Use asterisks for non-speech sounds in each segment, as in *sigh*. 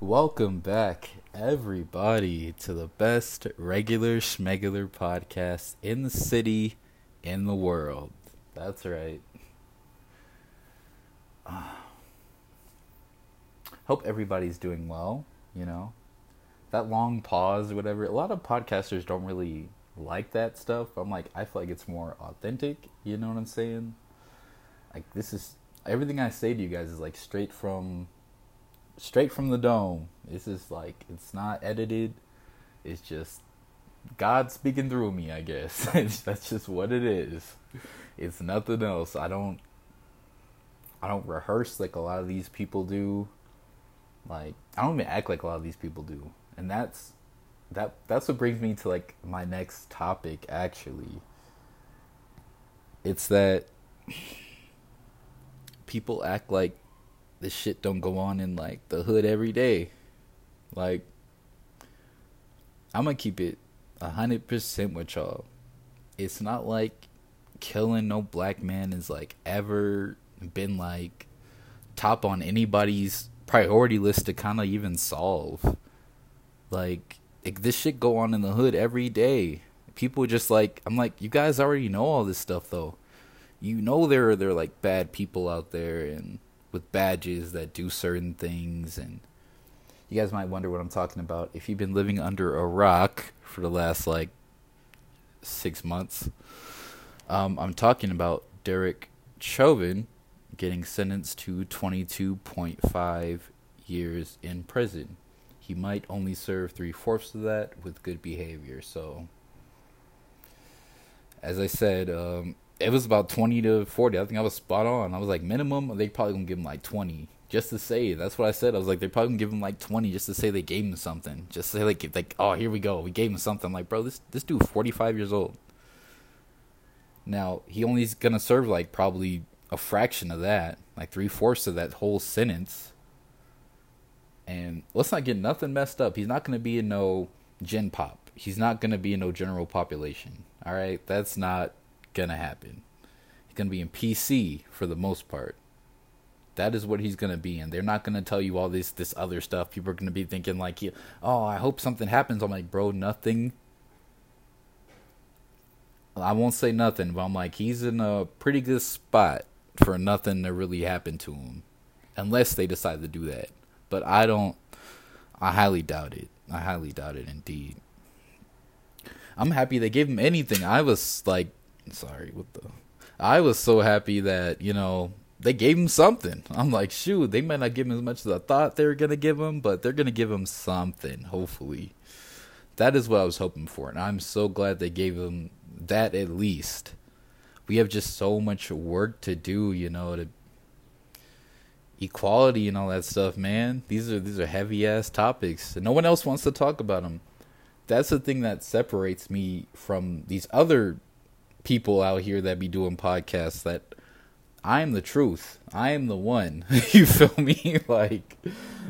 Welcome back, everybody, to the best regular schmegular podcast in the city, in the world. That's right. *sighs* hope everybody's doing well, you know. That long pause whatever. A lot of podcasters don't really like that stuff. I'm like, I feel like it's more authentic, you know what I'm saying? Like this is everything I say to you guys is like straight from straight from the dome. This is like it's not edited. It's just God speaking through me, I guess. *laughs* That's just what it is. It's nothing else. I don't I don't rehearse like a lot of these people do. Like I don't even act like a lot of these people do. And that's that that's what brings me to like my next topic actually. It's that people act like this shit don't go on in like the hood every day. Like I'm gonna keep it a hundred percent with y'all. It's not like killing no black man is like ever been like top on anybody's priority list to kind of even solve. Like, like this shit go on in the hood every day. People just like I'm like you guys already know all this stuff though. You know there are there like bad people out there and with badges that do certain things and you guys might wonder what I'm talking about if you've been living under a rock for the last like 6 months. Um, I'm talking about Derek Chauvin getting sentenced to 22.5 years in prison. He might only serve three fourths of that with good behavior. So, as I said, um, it was about 20 to 40. I think I was spot on. I was like, minimum, they probably gonna give him like 20 just to say. That's what I said. I was like, they're probably gonna give him like 20 just to say they gave him something. Just say like, like, oh, here we go, we gave him something. I'm like, bro, this this dude 45 years old. Now he only's gonna serve like probably a fraction of that, like three fourths of that whole sentence. And let's not get nothing messed up. He's not gonna be in no gen pop. He's not gonna be in no general population. All right, that's not gonna happen. He's gonna be in PC for the most part. That is what he's gonna be in. They're not gonna tell you all this this other stuff. People are gonna be thinking like, "Oh, I hope something happens." I'm like, bro, nothing. I won't say nothing, but I'm like, he's in a pretty good spot for nothing to really happen to him, unless they decide to do that. But I don't. I highly doubt it. I highly doubt it indeed. I'm happy they gave him anything. I was like sorry, what the I was so happy that, you know, they gave him something. *laughs* I'm like, shoot, they might not give him as much as I thought they were gonna give him, but they're gonna give him something, hopefully. That is what I was hoping for, and I'm so glad they gave him that at least. We have just so much work to do, you know, to equality and all that stuff, man. These are these are heavy ass topics, and no one else wants to talk about them. That's the thing that separates me from these other people out here that be doing podcasts that I am the truth. I am the one. *laughs* you feel me? *laughs* like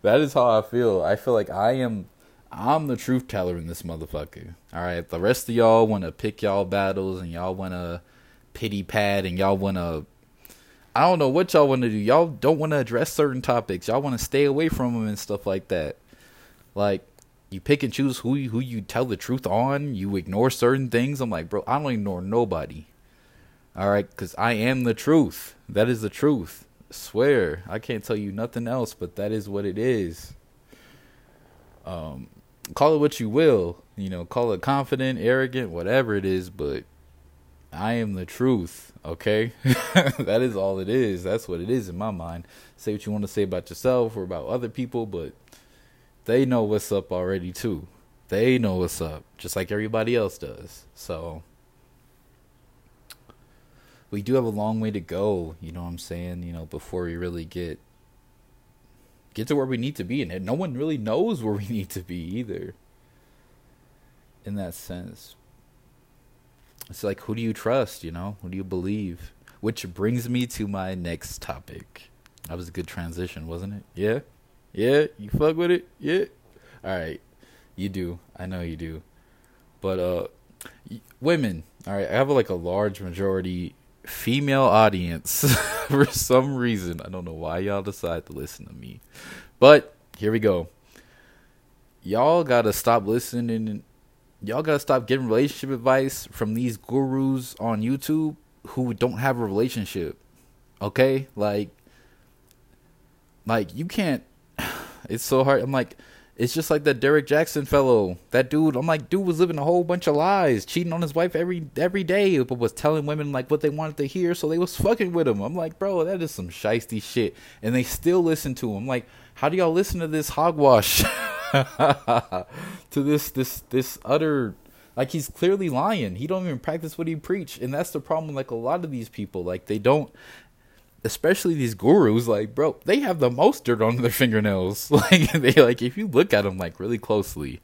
that is how I feel. I feel like I am I'm the truth teller in this motherfucker. All right, the rest of y'all want to pick y'all battles and y'all want to pity pad and y'all want to I don't know what y'all want to do. Y'all don't want to address certain topics. Y'all want to stay away from them and stuff like that. Like you pick and choose who you, who you tell the truth on. You ignore certain things. I'm like, bro, I don't ignore nobody. All right, because I am the truth. That is the truth. I swear, I can't tell you nothing else, but that is what it is. Um, call it what you will. You know, call it confident, arrogant, whatever it is, but I am the truth. Okay, *laughs* that is all it is. That's what it is in my mind. Say what you want to say about yourself or about other people, but they know what's up already too. They know what's up, just like everybody else does. So we do have a long way to go, you know what I'm saying, you know, before we really get get to where we need to be and no one really knows where we *laughs* need to be either. In that sense. It's like who do you trust, you know? Who do you believe? Which brings me to my next topic. That was a good transition, wasn't it? Yeah? Yeah, you fuck with it. Yeah. All right, you do. I know you do. But uh, women. All right, I have like a large majority female audience *laughs* for some reason. I don't know why y'all decide to listen to me, but here we go. y'all gotta stop listening. Y'all gotta stop getting relationship advice from these gurus on YouTube who don't have a relationship. Okay, like, like you can't. It's so hard. I'm like, it's just like that Derrick Jaxn fellow. That dude, I'm like, dude was living a whole bunch of lies, cheating on his wife every every day, but was telling women like what they wanted to hear, so they was fucking with him. I'm like, bro, that is some shisty shit, and they still listen to him. like, how do y'all listen to this hogwash? *laughs* to this this this utter like he's clearly lying. He don't even practice what he preach, and that's the problem. Like a lot of these people, like they don't especially these gurus, like bro, they have the most dirt on their *laughs* fingernails. *laughs* Like they like if you look at them like really closely,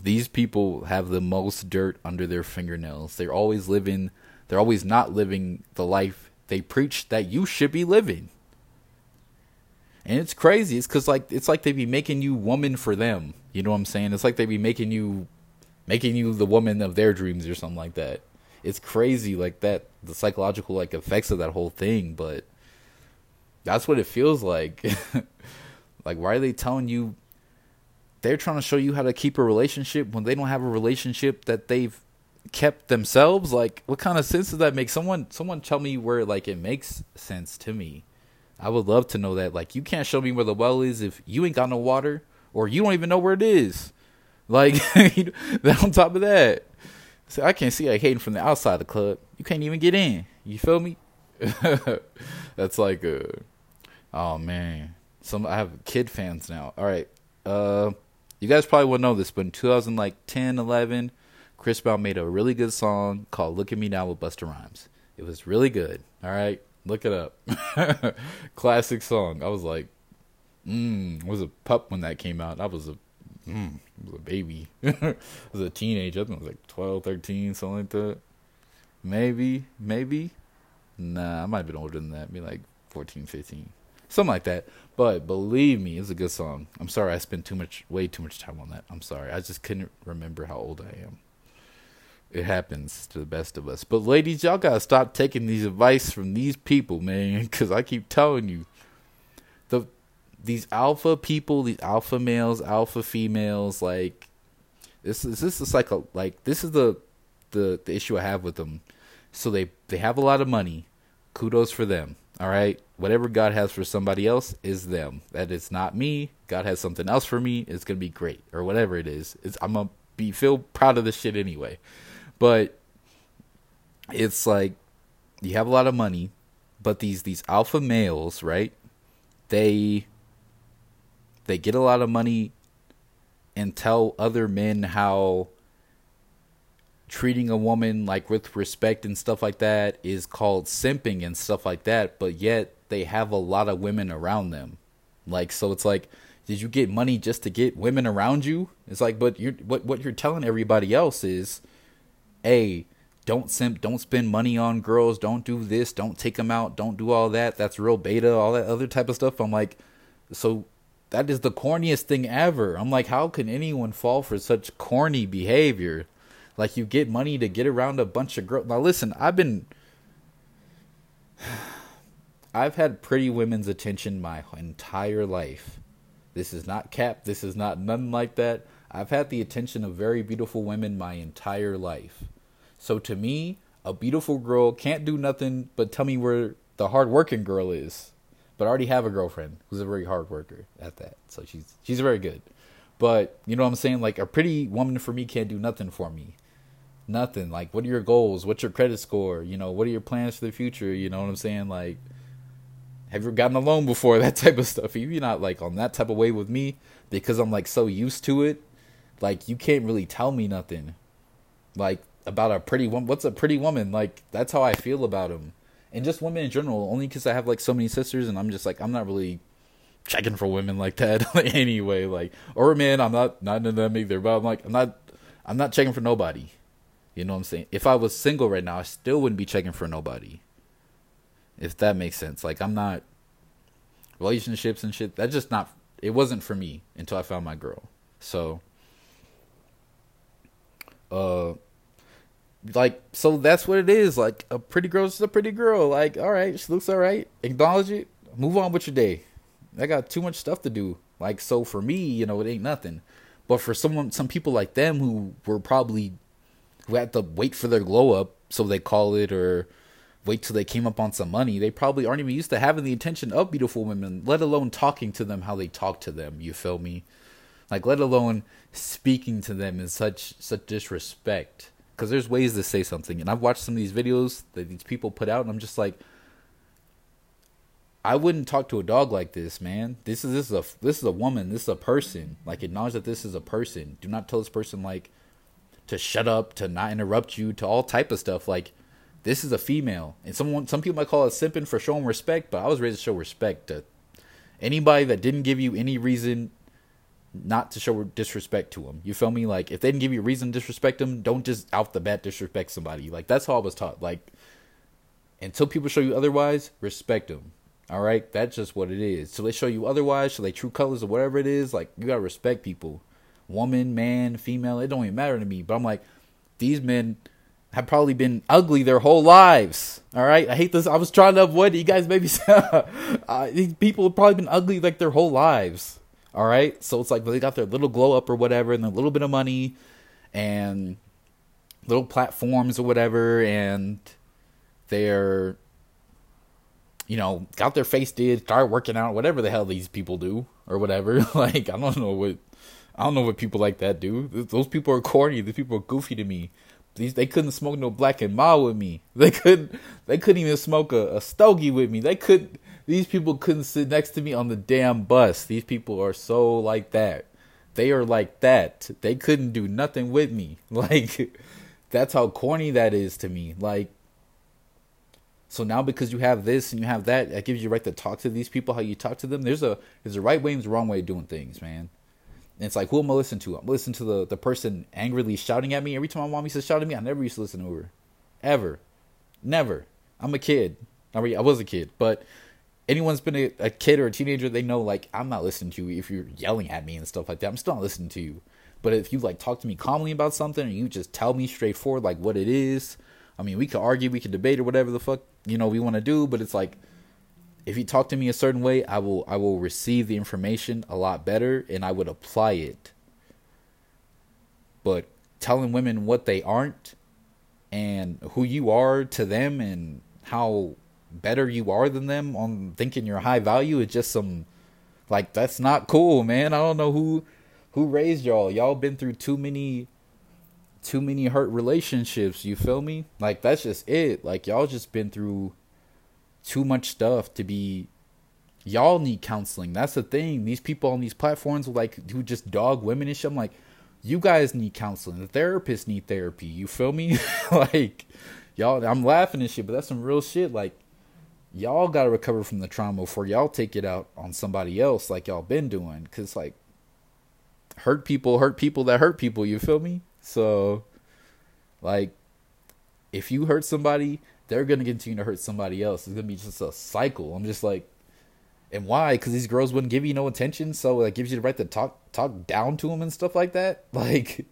these people have the most dirt under their fingernails. They're always living. They're always not living the life they preach that you should be living. And it's crazy. It's cause like it's like they be making you woman for them. You know what I'm saying? It's like they be making you, making you the woman of their dreams or something like that. It's crazy like that. The psychological like effects of that whole thing, but that's what it feels like. *laughs* like, why are they telling you? They're trying to show you how to keep a relationship when they don't have a relationship that they've kept themselves. Like, what kind of sense does that make? Someone, someone tell me where like it makes sense to me. I would love to know that. Like, you can't show me where the well is if you ain't got no water or you don't even know where it is. Like, *laughs* on top of that, so I can't see like hating from the outside of the club. You can't even get in. You feel me? *laughs* That's like a Oh man, some I have kid fans now. All right, uh, you guys probably wouldn't know this, but in 2010, 11, Chris Brown made a really good song called "Look at Me Now" with Busta Rhymes. It was really good. All right, look it up. *laughs* Classic song. I was like, mm, was a pup when that came out. I was a, mm, was a baby. *laughs* I was a teenager. I think I was like 12, 13, something like that. Maybe, maybe. Nah, I might have been older than that. Be like 14, 15 something like that. But believe me, it's a good song. I'm sorry I spent too much, way too much time on that. I'm sorry. I just couldn't remember how old I am. It happens to the best of us. But ladies, y'all gotta stop taking these advice from these people, man. *laughs* Because I keep telling you, the these alpha people, these alpha males, alpha females, like this is this is like a like this is the the the issue I have with them. So they they have a lot of money. Kudos for them. All right. Whatever God has for somebody else is them. That is not me. God has something else for me. It's gonna be great or whatever it is. It's, I'm gonna be feel proud of this shit anyway. But it's like you have a lot of money, but these these alpha males, right? They they get a lot of money and tell other men how treating a woman like with respect and stuff like that is called simping and stuff like that, but yet they have a lot of women around them. Like so it's like did you get money just to get women around you? It's like but you're what what you're telling everybody else is a don't simp, don't spend money on girls, don't do this, don't take them out, don't do all that. That's real beta, all that other type of stuff. I'm like so that is the corniest thing ever. I'm like how can anyone fall for such corny behavior? Like you get money to get around a bunch of girls. Now listen, I've been *sighs* I've had pretty women's attention my entire life. This is not cap, this is not nothing like that. I've had the attention of very beautiful women my entire life. So to me, a beautiful girl can't do nothing but tell me where the hardworking girl is. But I already have a girlfriend who's a very hard worker at that. So she's she's very good. But you know what I'm saying? Like a pretty woman for me can't do nothing for me nothing. Like, what are your goals? What's your credit score? You know, what are your plans for the future? You know what I'm saying? Like, have you gotten a loan before? *laughs* That type of stuff. If you're not like on that type of way with me, because I'm like so used to it, like you can't really tell me nothing, like about a pretty woman. What's a pretty woman? Like that's how I feel about them, and just women in general. Only because I have like so many sisters, and I'm just like I'm not really checking for women like that *laughs* anyway. Like or man, I'm not not into them either. But I'm like I'm not I'm not checking for nobody. You know what I'm saying? If I was single right now, I still wouldn't be checking for nobody. If that makes sense. Like I'm not relationships and shit. That's just not it wasn't for me until I found my girl. So uh like so that's what it is. Like a pretty girl is a pretty girl. Like, all right, she looks all right. Acknowledge it. Move on with your day. I got too much stuff to do. Like so for me, you know, it ain't nothing. But for someone, some people like them who were probably who had to wait for their glow up, so they call it, or wait till they came up on some money, they probably aren't even used to having the attention of beautiful women, let alone talking to them how they talk to them. You feel me? Like, let alone speaking to them in such such disrespect. Because there's ways to say something, and I've watched some of these videos that these people put out, and I'm just like, I wouldn't talk to a dog like this, man. This is this is a this is a woman. This is a person. Like acknowledge that this is a person. Do not tell this person like to shut up, to not interrupt you, to all type of stuff. Like this is a female, and someone some people might call it simping for showing respect, but I was raised to show respect to anybody that didn't give you any reason not to show disrespect to them. You feel me? Like if they didn't give you a reason to disrespect them, don't just out the bat disrespect somebody. Like that's how I was taught. Like until people show you otherwise, respect them. All right, that's just what it is. So they show you otherwise, so they true colors or whatever it is. Like you gotta respect people, woman, man, female. It don't even matter to me. But I'm like, these men have probably been ugly their whole lives. All right, I hate this. I was trying to avoid it. You guys maybe *laughs* uh, these people have probably been ugly like their whole lives. All right, so it's like they got their little glow up or whatever, and a little bit of money, and little platforms or whatever, and they're you know, got their face did, start working out, whatever the hell these people do or whatever. *laughs* like I don't know what I don't know what people like that do. Those people are corny. These people are goofy to me. These they couldn't smoke no black and mild with me. *laughs* They couldn't they couldn't even smoke a, a stogie with me. They could these people couldn't sit next to me on the damn bus. These people are so like that. They are like that. They couldn't do nothing with me. *laughs* Like that's how corny that is to me. Like so now because you have this and you have that, that gives you right to talk to these people how you talk to them. There's a there's a right way and there's a wrong way of doing things, man. And it's like who am I listening to? I'm listening to the, the person angrily shouting at me. Every time my mom used to shout at me, I never used to listen to her. Ever. Never. I'm a kid. I mean, I was a kid, but anyone's been a, a, kid or a teenager, they know like I'm not listening to you if you're yelling at me and stuff like that. I'm still not listening to you. But if you like talk to me calmly about something and you just tell me straightforward like what it is, I mean, we could argue, we could debate or whatever the fuck you know we want to do, but it's like if you talk to me a certain way, I will I will receive the information a lot better and I would apply it. But telling women what they aren't and who you are to them and how better you are than them on thinking you're high value is just some like that's not cool, man. I don't know who who raised y'all. Y'all been through too many too many hurt relationships. You feel me? Like that's just it. Like y'all just been through too much stuff to be. Y'all need counseling. That's the thing. These people on these platforms, like who just dog women and shit. I'm like, you guys need counseling. The therapists need therapy. You feel me? *laughs* like y'all. I'm laughing and shit, but that's some real shit. Like y'all got to recover from the trauma before y'all take it out on somebody else, like y'all been doing. Cause like hurt people hurt people that hurt people. You feel me? So, like, if you hurt somebody, they're gonna continue to hurt somebody else. It's gonna be just a cycle. I'm just like, and why? Because these girls wouldn't give you no attention, so it gives you the right to talk talk down to them and stuff like that. *laughs* Like,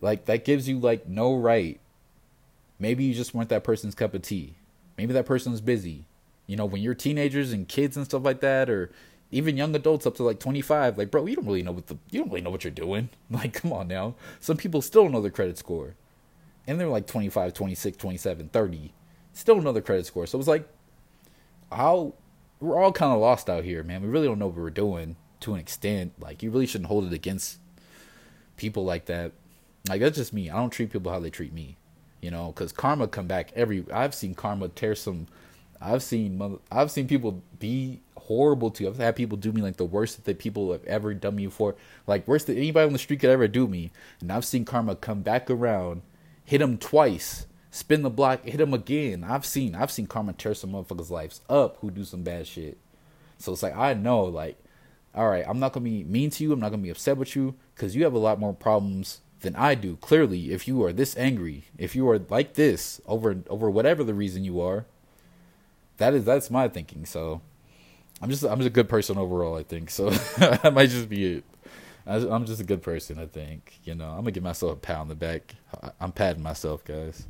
like that gives you like no right. Maybe you just weren't that person's cup of tea. Maybe that person's busy. You know, when you're teenagers and kids and stuff like that, or even young adults up to like 25 like bro you don't really know what the you don't really know what you're doing *laughs* like come on now some people still don't know their credit score and they're like 25 26 27 30 still another credit score so it's like how we're all kind of lost out here man we really don't know what we're doing to an extent like you really shouldn't hold it against people like that like that's just me i don't treat people how they treat me you know because karma come back every i've seen karma tear some i've seen mother, i've seen people be horrible to. You. I've had people do me like the worst that people have ever done me for. Like worse than anybody on the street could ever do me. And I've seen karma come back around, hit him twice, spin the block, hit him again. I've seen I've seen karma tear some motherfuckers' lives up who do some bad shit. So it's like I know like, all right, I'm not gonna be mean to you. I'm not gonna be upset with you because you have a lot more problems than I do. Clearly, if you are this angry, if you are like this over over whatever the reason you are, that is that's my thinking. So I'm just I'm just a good person overall. I think so. *laughs* that might just be it. I'm just a good person. I think you know. I'm gonna give myself a pat on the back. I'm patting myself, guys.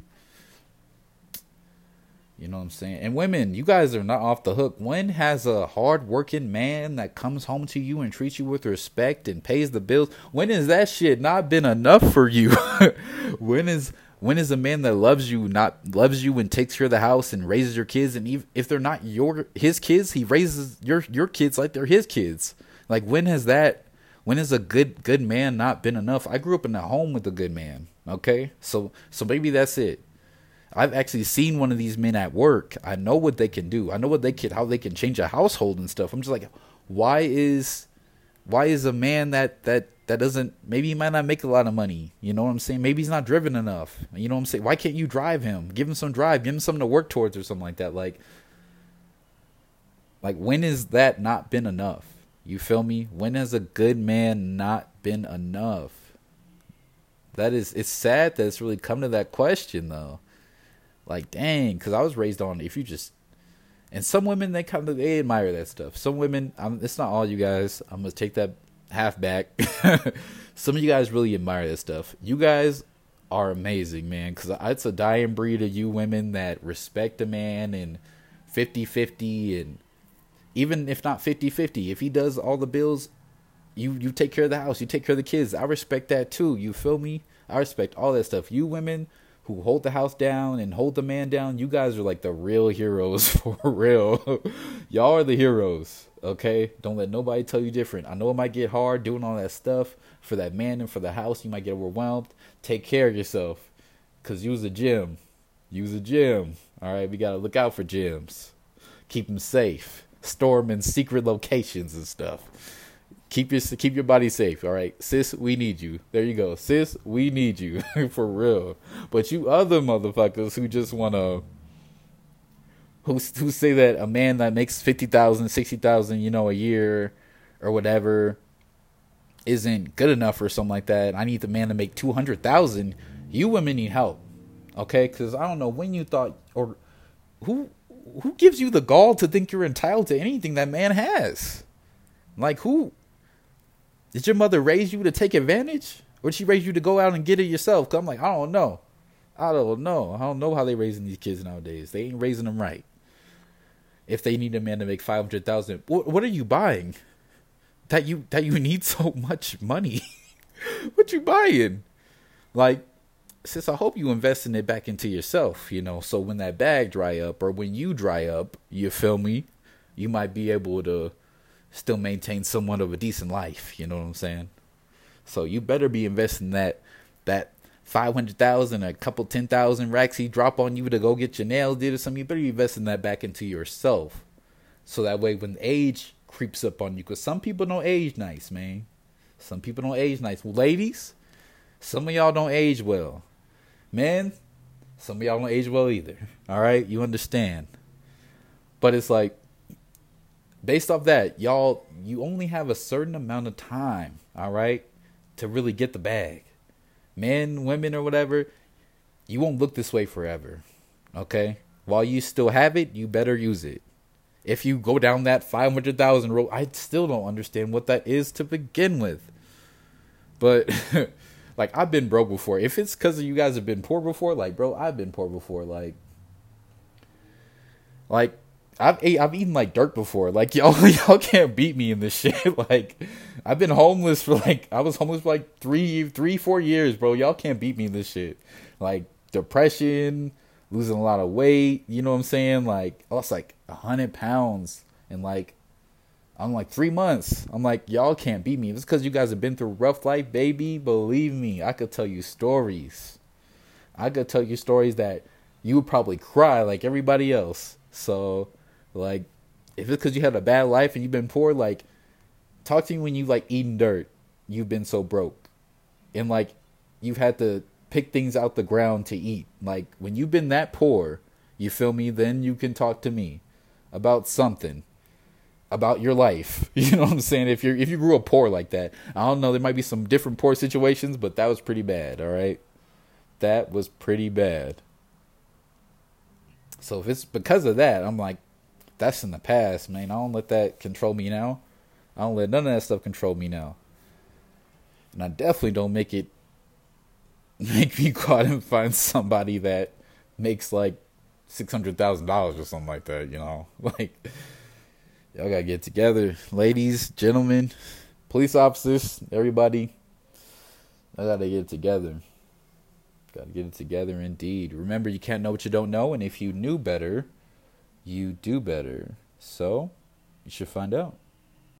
You know what I'm saying? And women, you guys are not off the hook. When has a hard-working man that comes home to you and treats you with respect and pays the bills? When has that shit not been enough for you? *laughs* when is when is a man that loves you not loves you and takes care of the house and raises your kids and even if they're not your his kids, he raises your your kids like they're his kids. Like when has that when has a good good man not been enough? I grew up in a home with a good man. Okay? So so maybe that's it I've actually seen one of these men at work. I know what they can do. I know what they can how they can change a household and stuff. I'm just like, why is why is a man that that that doesn't maybe he might not make a lot of money. You know what I'm saying? Maybe he's not driven enough. You know what I'm saying? Why can't you drive him? Give him some drive, give him something to work towards or something like that. Like like when has that not been enough? You feel me? When has a good man not been enough? That is it's sad that it's really come to that question though. Like, dang, because I was raised on if you just, and some women they kind of they admire that stuff. Some women, I'm, it's not all you guys. I'm gonna take that half back. *laughs* some of you guys really admire that stuff. You guys are amazing, man, because it's a dying breed of you women that respect a man and 50-50 and even if not 50-50, if he does all the bills, you you take care of the house, you take care of the kids. I respect that too. You feel me? I respect all that stuff. You women who hold the house down and hold the man down, you guys are like the real heroes *laughs* for real. Y'all are the heroes, okay? Don't let nobody tell you different. I know it might get hard doing all that stuff for that man and for the house. You might get overwhelmed. Take care of yourself because use a gym. Use a gym. All right, we got to look out for gyms. Keep them safe. Store in secret locations and stuff keep your keep your body safe. All right, sis, we need you. There you go, sis, we need you *laughs* for real. But you other motherfuckers who just wanna who who say that a man that makes 50,000, 60,000, you know, a year or whatever isn't good enough or something like that. I need the man to make 200,000. You women need help. Okay? Cuz I don't know when you thought or who who gives you the gall to think you're entitled to anything that man has? Like who did your mother raise you to take advantage? Or did she raise you to go out and get it yourself? Cause I'm like, I don't know. I don't know. I don't know how they're raising these kids nowadays. They ain't raising them right. If they need a man to make five hundred thousand, what what are you buying? That you that you *laughs* need so much money. *laughs* what you buying? Like, sis, I hope you investing it back into yourself. You know, so when that bag dry up or when you dry up, you feel me? You might be able to still maintain somewhat of a decent life. You know what I'm saying? So you better be investing that that five hundred thousand, a couple ten thousand racks he drop on you to go get your nails did or something. You better be investing that back into yourself, so that way when age creeps up on you, because some people don't age nice, man. Some people don't age nice. Well, Ladies, some of y'all don't age well. Men, some of y'all don't age well either. *laughs* All right, you understand. But it's like based off that, y'all, you only have a certain amount of time, all right, to really get the bag. Men, women, or whatever, you won't look this way forever, okay? While you still have it, you better use it. If you go down that 500,000 road, I still don't understand what that is to begin with. But, *laughs* like, I've been broke before. If it's because of you guys have been poor before, like, bro, I've been poor before. Like, like I've ate, I've eaten like dirt before. Like *laughs* y'all y'all can't beat me in this shit. *laughs* like I've been homeless for like I was homeless for like three three four years, bro. Y'all can't beat me in this shit. Like depression, losing a lot of weight. You know what I'm saying? Like I lost like hundred pounds in like I'm like three months. I'm like y'all can't beat me. It's because you guys have been through rough life, baby. Believe me, I could tell you stories. I could tell you stories that you would probably cry like everybody else. So like, if it's because you had a bad life and you've been poor, like, talk to me when you like eating dirt. You've been so broke, and like, you've had to pick things out the ground to eat. Like, when you've been that poor, you feel me? Then you can talk to me about something about your life. *laughs* You know what I'm saying? If you're if you grew up poor like that, I don't know. There might be some different poor situations, but that was pretty bad. All right, that was pretty bad. So if it's because of that, I'm like, that's in the past, man. I don't let that control me now. I don't let none of that stuff control me now. And I definitely don't make it *laughs* make me go out and find somebody that makes like six hundred thousand dollars or something like that. You know, *laughs* like y'all gotta get together, ladies, gentlemen, police officers, everybody. I gotta get together. Gotta get it together indeed. Remember, you can't know what you don't know, and if you knew better, you do better. So, you should find out.